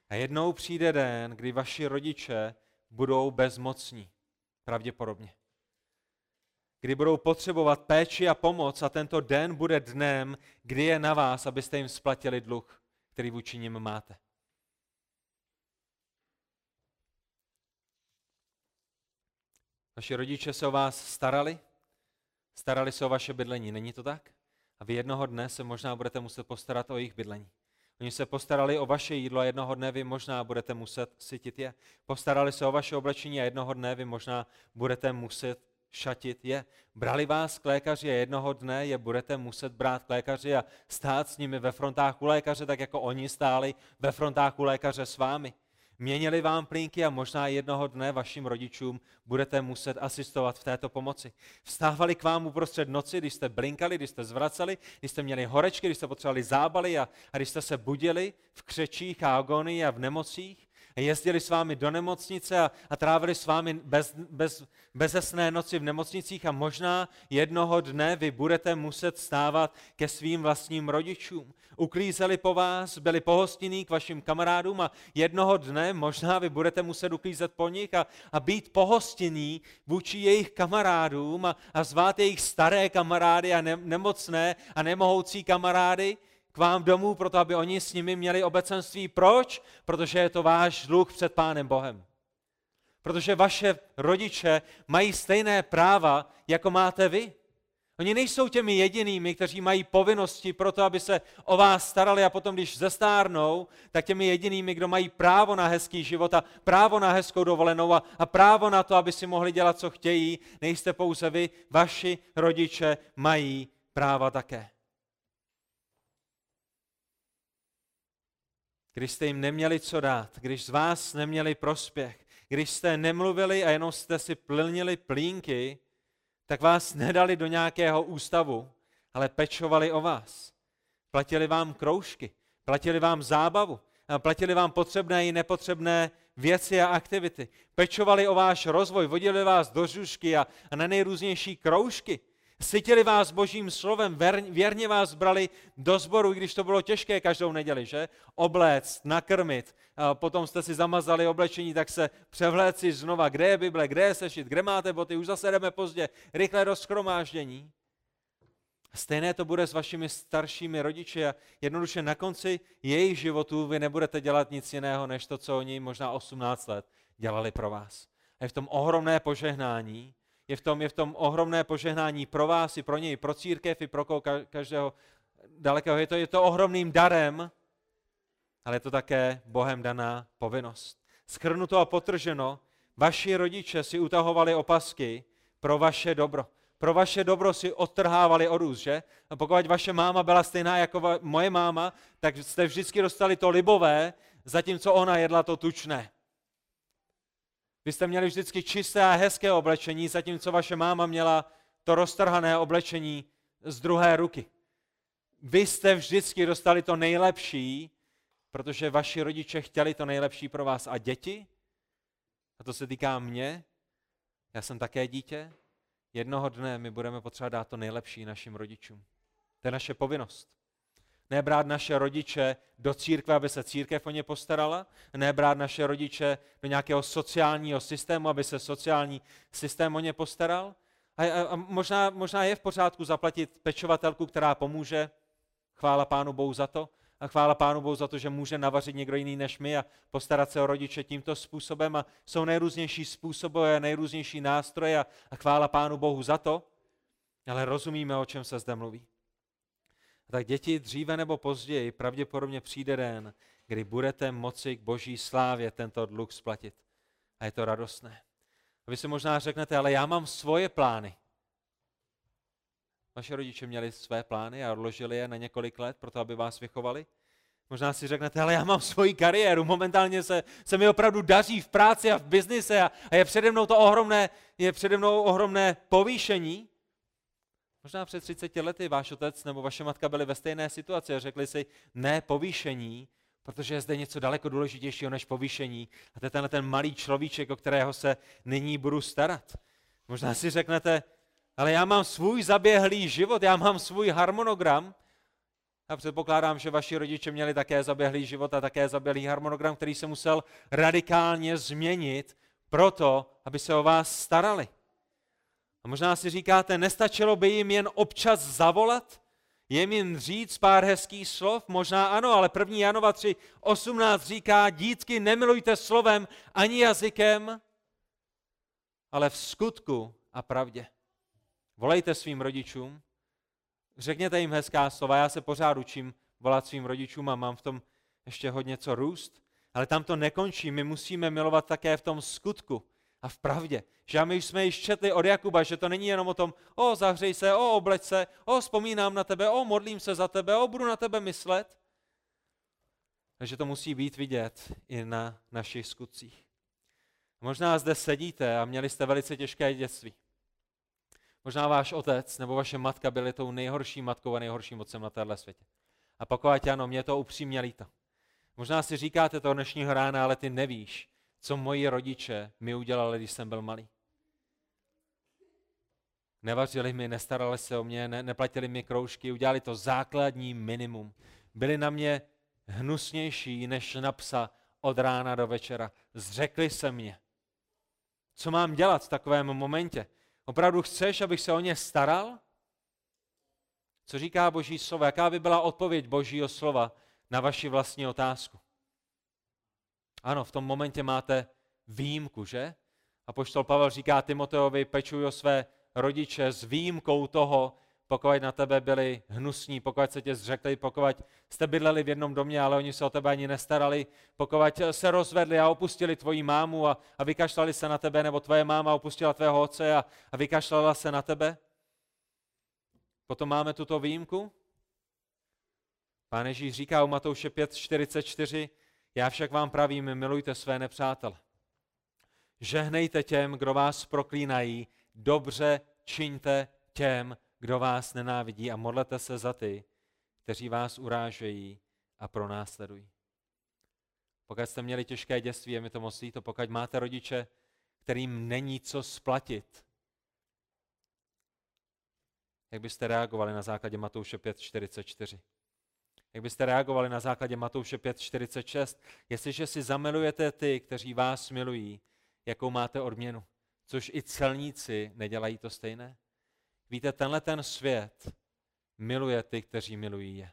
A jednou přijde den, kdy vaši rodiče budou bezmocní. Pravděpodobně. Kdy budou potřebovat péči a pomoc a tento den bude dnem, kdy je na vás, abyste jim splatili dluh, který vůči nim máte. Vaši rodiče se o vás starali, starali se o vaše bydlení, není to tak? A vy jednoho dne se možná budete muset postarat o jejich bydlení. Oni se postarali o vaše jídlo a jednoho dne vy možná budete muset sytit je. Postarali se o vaše oblečení a jednoho dne vy možná budete muset šatit je. Brali vás k lékaři a jednoho dne je budete muset brát k lékaři a stát s nimi ve frontách u lékaře, tak jako oni stáli ve frontách u lékaře s vámi. Měnili vám plínky a možná jednoho dne vašim rodičům budete muset asistovat v této pomoci. Vstávali k vám uprostřed noci, když jste blinkali, když jste zvraceli, když jste měli horečky, když jste potřebovali zábaly a, a když jste se budili v křečích a agonii a v nemocích jezdili s vámi do nemocnice a, a trávili s vámi bez, bez, bezesné noci v nemocnicích a možná jednoho dne vy budete muset stávat ke svým vlastním rodičům. Uklízeli po vás, byli pohostinní k vašim kamarádům a jednoho dne možná vy budete muset uklízet po nich a, a být pohostinní vůči jejich kamarádům a, a zvát jejich staré kamarády a ne, nemocné a nemohoucí kamarády vám domů, proto aby oni s nimi měli obecenství. Proč? Protože je to váš dluh před Pánem Bohem. Protože vaše rodiče mají stejné práva, jako máte vy. Oni nejsou těmi jedinými, kteří mají povinnosti pro to, aby se o vás starali a potom, když zestárnou, tak těmi jedinými, kdo mají právo na hezký život a právo na hezkou dovolenou a, a právo na to, aby si mohli dělat, co chtějí, nejste pouze vy, vaši rodiče mají práva také. Když jste jim neměli co dát, když z vás neměli prospěch, když jste nemluvili a jenom jste si plnili plínky, tak vás nedali do nějakého ústavu, ale pečovali o vás. Platili vám kroužky, platili vám zábavu, platili vám potřebné i nepotřebné věci a aktivity. Pečovali o váš rozvoj, vodili vás do žušky a, a na nejrůznější kroužky. Sytili vás božím slovem, věrně vás brali do sboru, i když to bylo těžké každou neděli, že? Obléct, nakrmit, potom jste si zamazali oblečení, tak se převléci znova, kde je Bible, kde je sešit, kde máte boty, už zase jdeme pozdě, rychle do schromáždění. Stejné to bude s vašimi staršími rodiči a jednoduše na konci jejich životů vy nebudete dělat nic jiného, než to, co oni možná 18 let dělali pro vás. A je v tom ohromné požehnání, je v tom, je v tom ohromné požehnání pro vás, i pro něj, pro církev, i pro každého dalekého. Je to, je to ohromným darem, ale je to také Bohem daná povinnost. Schrnuto a potrženo, vaši rodiče si utahovali opasky pro vaše dobro. Pro vaše dobro si odtrhávali odůz, že? A pokud vaše máma byla stejná jako moje máma, tak jste vždycky dostali to libové, zatímco ona jedla to tučné. Vy jste měli vždycky čisté a hezké oblečení, zatímco vaše máma měla to roztrhané oblečení z druhé ruky. Vy jste vždycky dostali to nejlepší, protože vaši rodiče chtěli to nejlepší pro vás. A děti, a to se týká mě, já jsem také dítě, jednoho dne my budeme potřebovat dát to nejlepší našim rodičům. To je naše povinnost. Nebrát naše rodiče do církve, aby se církev o ně postarala, nebrát naše rodiče do nějakého sociálního systému, aby se sociální systém o ně postaral. A, a, a možná, možná je v pořádku zaplatit pečovatelku, která pomůže, chvála Pánu Bohu za to, a chvála Pánu Bohu za to, že může navařit někdo jiný než my a postarat se o rodiče tímto způsobem. A jsou nejrůznější způsoby, nejrůznější nástroje a, a chvála Pánu Bohu za to, ale rozumíme, o čem se zde mluví. Tak děti dříve nebo později pravděpodobně přijde den, kdy budete moci k boží slávě tento dluh splatit. A je to radostné. A vy si možná řeknete, ale já mám svoje plány. Vaše rodiče měli své plány a odložili je na několik let, proto aby vás vychovali. Možná si řeknete, ale já mám svoji kariéru, momentálně se, se mi opravdu daří v práci a v biznise a, a je přede mnou to ohromné, je přede mnou ohromné povýšení. Možná před 30 lety váš otec nebo vaše matka byli ve stejné situaci a řekli si, ne povýšení, protože je zde něco daleko důležitějšího než povýšení. A to je tenhle ten malý človíček, o kterého se nyní budu starat. Možná si řeknete, ale já mám svůj zaběhlý život, já mám svůj harmonogram. Já předpokládám, že vaši rodiče měli také zaběhlý život a také zaběhlý harmonogram, který se musel radikálně změnit proto, aby se o vás starali. A možná si říkáte, nestačilo by jim jen občas zavolat? Jim jen říct pár hezkých slov? Možná ano, ale 1. Janova 3, 18 říká, dítky nemilujte slovem ani jazykem, ale v skutku a pravdě. Volejte svým rodičům, řekněte jim hezká slova. Já se pořád učím volat svým rodičům a mám v tom ještě hodně co růst. Ale tam to nekončí. My musíme milovat také v tom skutku a v pravdě. Že my jsme již četli od Jakuba, že to není jenom o tom, o zahřej se, o obleč se, o vzpomínám na tebe, o modlím se za tebe, o budu na tebe myslet. Takže to musí být vidět i na našich skutcích. Možná zde sedíte a měli jste velice těžké dětství. Možná váš otec nebo vaše matka byli tou nejhorší matkou a nejhorším otcem na téhle světě. A pokud ano, mě to upřímně líto. Možná si říkáte to dnešního rána, ale ty nevíš, co moji rodiče mi udělali, když jsem byl malý. Nevařili mi, nestarali se o mě, ne, neplatili mi kroužky, udělali to základní minimum. Byli na mě hnusnější než na psa od rána do večera. Zřekli se mě. Co mám dělat v takovém momentě? Opravdu chceš, abych se o ně staral? Co říká Boží slovo? Jaká by byla odpověď Božího slova na vaši vlastní otázku? Ano, v tom momentě máte výjimku, že? A poštol Pavel říká Timoteovi, pečuj o své rodiče s výjimkou toho, pokud na tebe byli hnusní, pokud se tě zřekli, pokud jste bydleli v jednom domě, ale oni se o tebe ani nestarali, pokud se rozvedli a opustili tvoji mámu a, a vykašlali se na tebe, nebo tvoje máma opustila tvého otce a, a vykašlala se na tebe. Potom máme tuto výjimku. Pán Ježíš říká u Matouše 5.44, já však vám pravím, milujte své nepřátele. Žehnejte těm, kdo vás proklínají, dobře čiňte těm, kdo vás nenávidí a modlete se za ty, kteří vás urážejí a pronásledují. Pokud jste měli těžké dětství, je mi to moc líto, pokud máte rodiče, kterým není co splatit, jak byste reagovali na základě Matouše 5.44? Jak byste reagovali na základě Matouše 5.46? Jestliže si zamilujete ty, kteří vás milují, jakou máte odměnu? Což i celníci nedělají to stejné? Víte, tenhle ten svět miluje ty, kteří milují je.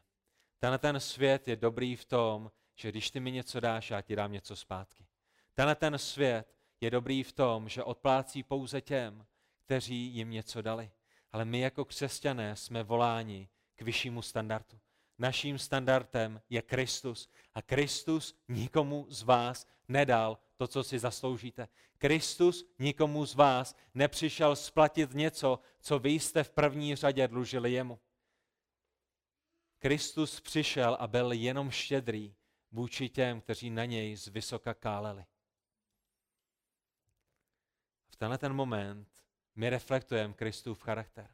Tenhle ten svět je dobrý v tom, že když ty mi něco dáš, já ti dám něco zpátky. Tenhle ten svět je dobrý v tom, že odplácí pouze těm, kteří jim něco dali. Ale my jako křesťané jsme voláni k vyššímu standardu. Naším standardem je Kristus a Kristus nikomu z vás nedal to, co si zasloužíte. Kristus nikomu z vás nepřišel splatit něco, co vy jste v první řadě dlužili jemu. Kristus přišel a byl jenom štědrý vůči těm, kteří na něj z vysoka káleli. V tenhle ten moment my reflektujeme Kristův charakter.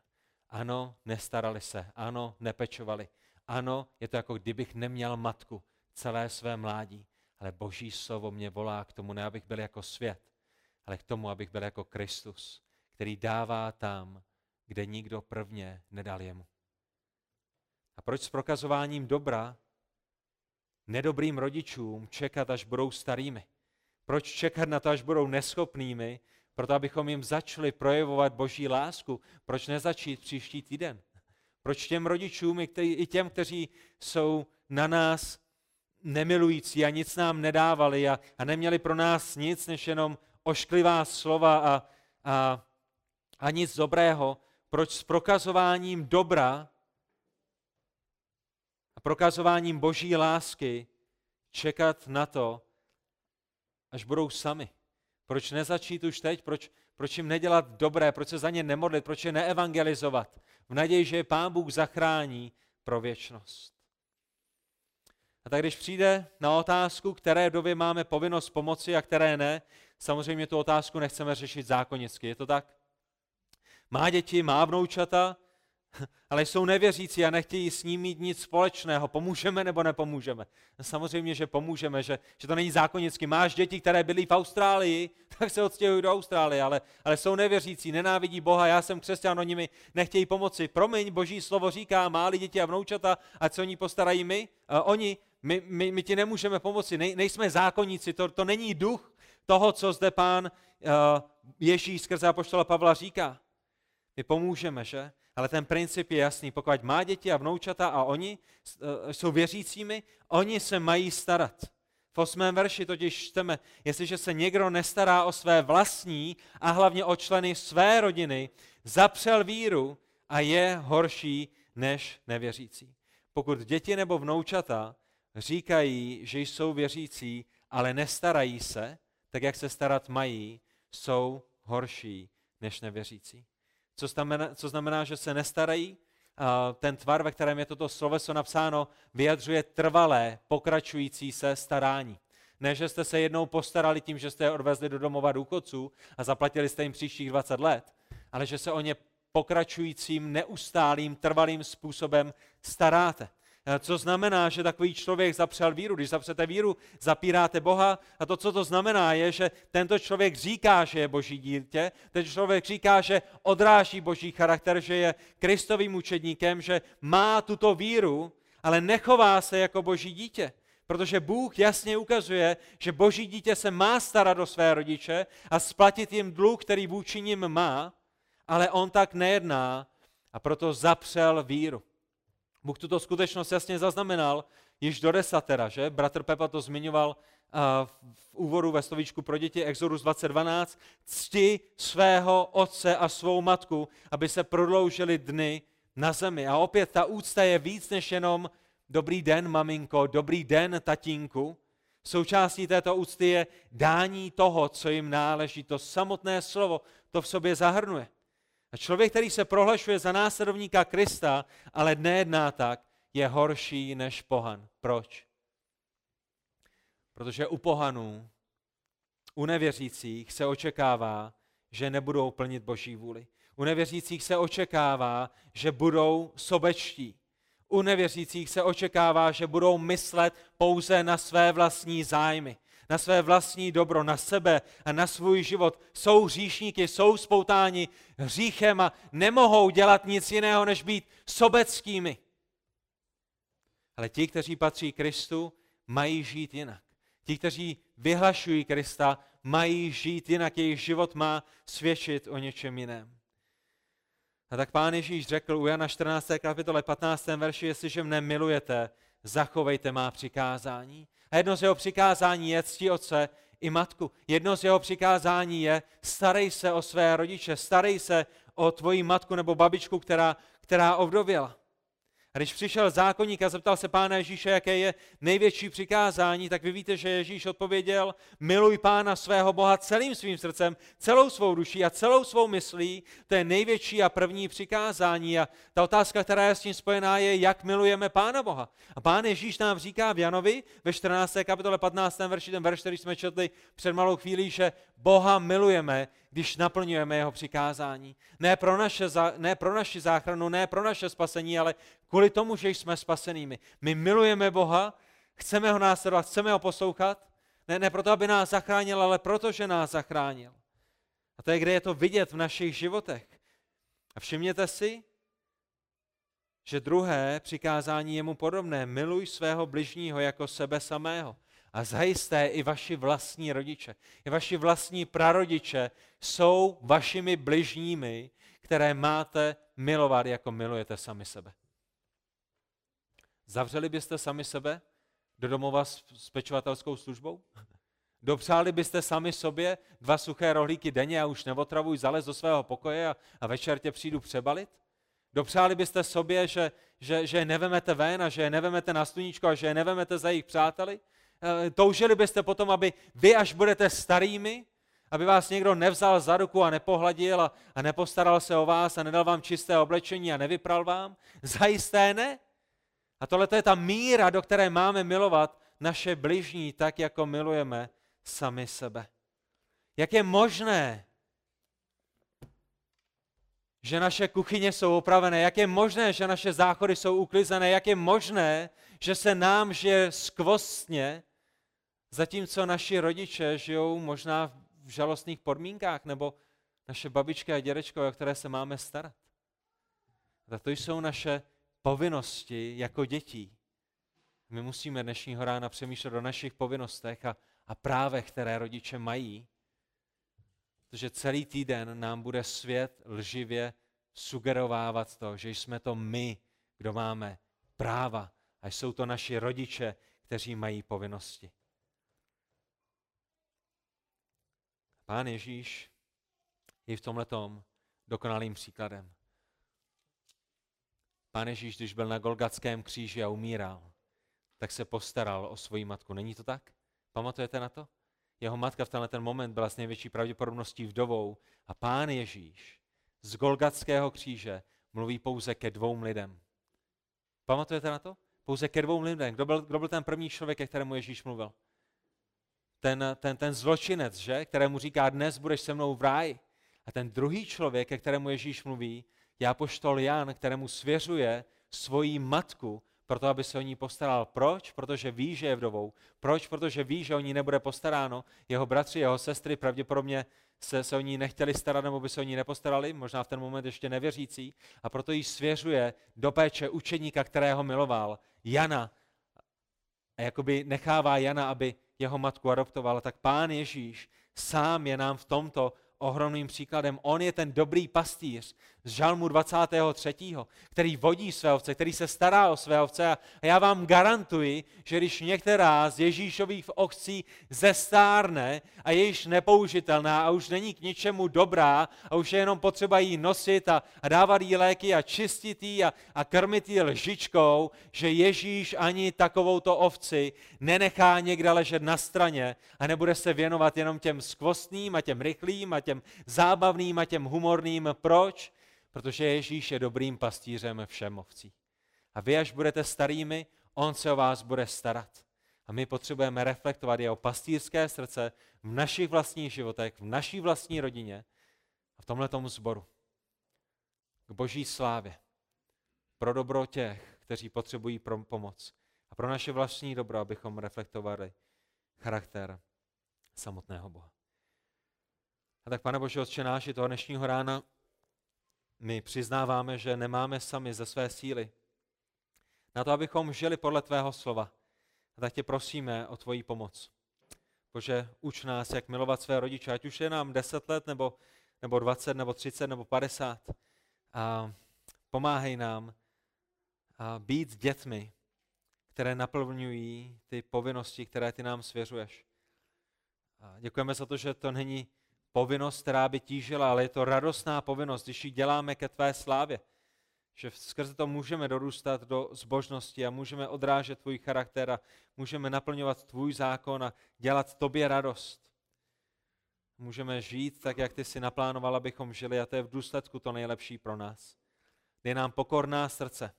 Ano, nestarali se, ano, nepečovali, ano, je to jako kdybych neměl matku celé své mládí, ale boží slovo mě volá k tomu, ne abych byl jako svět, ale k tomu, abych byl jako Kristus, který dává tam, kde nikdo prvně nedal jemu. A proč s prokazováním dobra nedobrým rodičům čekat, až budou starými? Proč čekat na to, až budou neschopnými, proto abychom jim začali projevovat boží lásku? Proč nezačít příští týden? Proč těm rodičům i těm, kteří jsou na nás nemilující a nic nám nedávali a, a neměli pro nás nic, než jenom ošklivá slova a, a, a nic dobrého, proč s prokazováním dobra a prokazováním boží lásky čekat na to, až budou sami. Proč nezačít už teď? Proč, proč jim nedělat dobré? Proč se za ně nemodlit? Proč je neevangelizovat? V naději, že je Pán Bůh zachrání pro věčnost. A tak když přijde na otázku, které době máme povinnost pomoci a které ne, samozřejmě tu otázku nechceme řešit zákonicky. Je to tak? Má děti, má vnoučata, ale jsou nevěřící a nechtějí s ním mít nic společného. Pomůžeme nebo nepomůžeme? No samozřejmě, že pomůžeme, že, že to není zákonicky. Máš děti, které byly v Austrálii, tak se odstěhují do Austrálie, ale, ale jsou nevěřící, nenávidí Boha, já jsem křesťan, oni mi nechtějí pomoci. Promiň, boží slovo říká, máli děti a vnoučata, a co oni postarají my? Uh, oni, my, my, my ti nemůžeme pomoci, Nej, nejsme zákonníci, to, to není duch toho, co zde pán uh, Ježíš skrze apoštola Pavla říká. My pomůžeme, že? Ale ten princip je jasný. Pokud má děti a vnoučata a oni eh, jsou věřícími, oni se mají starat. V osmém verši totiž čteme, jestliže se někdo nestará o své vlastní a hlavně o členy své rodiny, zapřel víru a je horší než nevěřící. Pokud děti nebo vnoučata říkají, že jsou věřící, ale nestarají se, tak jak se starat mají, jsou horší než nevěřící. Co znamená, co znamená že se nestarají? Ten tvar, ve kterém je toto sloveso napsáno, vyjadřuje trvalé, pokračující se starání. Ne, že jste se jednou postarali tím, že jste je odvezli do domova důchodců a zaplatili jste jim příštích 20 let, ale že se o ně pokračujícím, neustálým, trvalým způsobem staráte. Eh, co znamená, že takový člověk zapřel víru. Když zapřete víru, zapíráte Boha a to, co to znamená, je, že tento člověk říká, že je boží dítě, ten člověk říká, že odráží boží charakter, že je kristovým učedníkem, že má tuto víru, ale nechová se jako boží dítě. Protože Bůh jasně ukazuje, že boží dítě se má starat o své rodiče a splatit jim dluh, který vůči nim má, ale on tak nejedná a proto zapřel víru. Bůh tuto skutečnost jasně zaznamenal již do desatera, že? Bratr Pepa to zmiňoval v úvodu ve slovíčku pro děti Exodus 2012. Cti svého otce a svou matku, aby se prodloužily dny na zemi. A opět ta úcta je víc než jenom dobrý den, maminko, dobrý den, tatínku. Součástí této úcty je dání toho, co jim náleží. To samotné slovo to v sobě zahrnuje. A člověk, který se prohlašuje za následovníka Krista, ale nejedná tak, je horší než pohan. Proč? Protože u pohanů, u nevěřících se očekává, že nebudou plnit Boží vůli. U nevěřících se očekává, že budou sobečtí. U nevěřících se očekává, že budou myslet pouze na své vlastní zájmy na své vlastní dobro, na sebe a na svůj život. Jsou hříšníky, jsou spoutáni hříchem a nemohou dělat nic jiného, než být sobeckými. Ale ti, kteří patří Kristu, mají žít jinak. Ti, kteří vyhlašují Krista, mají žít jinak. Jejich život má svědčit o něčem jiném. A tak pán Ježíš řekl u Jana 14. kapitole 15. verši, jestliže mne milujete, zachovejte má přikázání. A jedno z jeho přikázání je cti otce i matku. Jedno z jeho přikázání je starej se o své rodiče, starej se o tvoji matku nebo babičku, která, která ovdověla. A když přišel zákonník a zeptal se pána Ježíše, jaké je největší přikázání, tak vy víte, že Ježíš odpověděl, miluj pána svého Boha celým svým srdcem, celou svou duší a celou svou myslí. To je největší a první přikázání. A ta otázka, která je s tím spojená, je, jak milujeme pána Boha. A pán Ježíš nám říká v Janovi ve 14. kapitole 15. verši, ten verš, který jsme četli před malou chvílí, že Boha milujeme, když naplňujeme jeho přikázání. Ne pro, naše, ne pro naši záchranu, ne pro naše spasení, ale kvůli tomu, že jsme spasenými. My milujeme Boha, chceme ho následovat, chceme ho poslouchat, ne, ne proto, aby nás zachránil, ale proto, že nás zachránil. A to je, kde je to vidět v našich životech. A všimněte si, že druhé přikázání je mu podobné. Miluj svého bližního jako sebe samého. A zajisté i vaši vlastní rodiče, i vaši vlastní prarodiče jsou vašimi bližními, které máte milovat, jako milujete sami sebe. Zavřeli byste sami sebe do domova s pečovatelskou službou? Dopřáli byste sami sobě dva suché rohlíky denně a už neotravuj zalez do svého pokoje a, a večer tě přijdu přebalit? Dopřáli byste sobě, že, že, že je nevemete ven a že je nevemete na sluníčko a že je nevemete za jejich přáteli? Eh, toužili byste potom, aby vy, až budete starými, aby vás někdo nevzal za ruku a nepohladil a, a nepostaral se o vás a nedal vám čisté oblečení a nevypral vám? Zajisté ne. A tohle je ta míra, do které máme milovat naše bližní tak, jako milujeme sami sebe. Jak je možné, že naše kuchyně jsou opravené, jak je možné, že naše záchody jsou uklizené, jak je možné, že se nám žije skvostně, zatímco naši rodiče žijou možná v žalostných podmínkách, nebo naše babičky a dědečko, o které se máme starat. A to jsou naše povinnosti jako dětí. My musíme dnešního rána přemýšlet o našich povinnostech a, a právech, které rodiče mají, protože celý týden nám bude svět lživě sugerovávat to, že jsme to my, kdo máme práva a jsou to naši rodiče, kteří mají povinnosti. Pán Ježíš je v tomhle dokonalým příkladem. Pán Ježíš, když byl na Golgatském kříži a umíral, tak se postaral o svoji matku. Není to tak? Pamatujete na to? Jeho matka v tenhle ten moment byla s největší pravděpodobností vdovou a pán Ježíš z Golgatského kříže mluví pouze ke dvou lidem. Pamatujete na to? Pouze ke dvou lidem. Kdo byl, kdo byl ten první člověk, ke kterému Ježíš mluvil? Ten, ten, ten zločinec, že? Kterému říká, dnes budeš se mnou v ráji. A ten druhý člověk, ke kterému Ježíš mluví, je apoštol Jan, kterému svěřuje svoji matku, proto aby se o ní postaral. Proč? Protože ví, že je vdovou. Proč? Protože ví, že o ní nebude postaráno. Jeho bratři, jeho sestry pravděpodobně se, se o ní nechtěli starat, nebo by se o ní nepostarali, možná v ten moment ještě nevěřící. A proto jí svěřuje do péče učeníka, kterého miloval, Jana. A jakoby nechává Jana, aby jeho matku adoptoval. Tak pán Ježíš sám je nám v tomto ohromným příkladem. On je ten dobrý pastýř z žalmu 23., který vodí své ovce, který se stará o své ovce. A já vám garantuji, že když některá z Ježíšových ovcí zestárne a je již nepoužitelná a už není k ničemu dobrá a už je jenom potřeba jí nosit a, a dávat jí léky a čistit jí a, a krmit jí lžičkou, že Ježíš ani takovouto ovci nenechá někde ležet na straně a nebude se věnovat jenom těm skvostným a těm rychlým a těm zábavným a těm humorným. Proč? Protože Ježíš je dobrým pastířem všem ovcí. A vy, až budete starými, on se o vás bude starat. A my potřebujeme reflektovat jeho pastýřské srdce v našich vlastních životech, v naší vlastní rodině a v tomhle sboru. K boží slávě. Pro dobro těch, kteří potřebují pomoc. A pro naše vlastní dobro, abychom reflektovali charakter samotného Boha. A tak, pane Bože, Otče náš, toho dnešního rána my přiznáváme, že nemáme sami ze své síly na to, abychom žili podle tvého slova. A tak tě prosíme o tvoji pomoc. Bože, uč nás, jak milovat své rodiče, ať už je nám 10 let, nebo, nebo 20, nebo 30, nebo 50. A pomáhej nám a být dětmi, které naplňují ty povinnosti, které ty nám svěřuješ. A děkujeme za to, že to není povinnost, která by tížila, ale je to radostná povinnost, když ji děláme ke tvé slávě. že skrze to můžeme dorůstat do zbožnosti a můžeme odrážet tvůj charakter a můžeme naplňovat tvůj zákon a dělat tobě radost. Můžeme žít tak, jak ty si naplánoval, abychom žili a to je v důsledku to nejlepší pro nás. Dej nám pokorná srdce,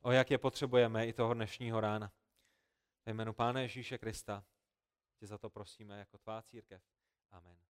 o jak je potřebujeme i toho dnešního rána. Ve jménu Pána Ježíše Krista tě za to prosíme jako tvá církev. Amen.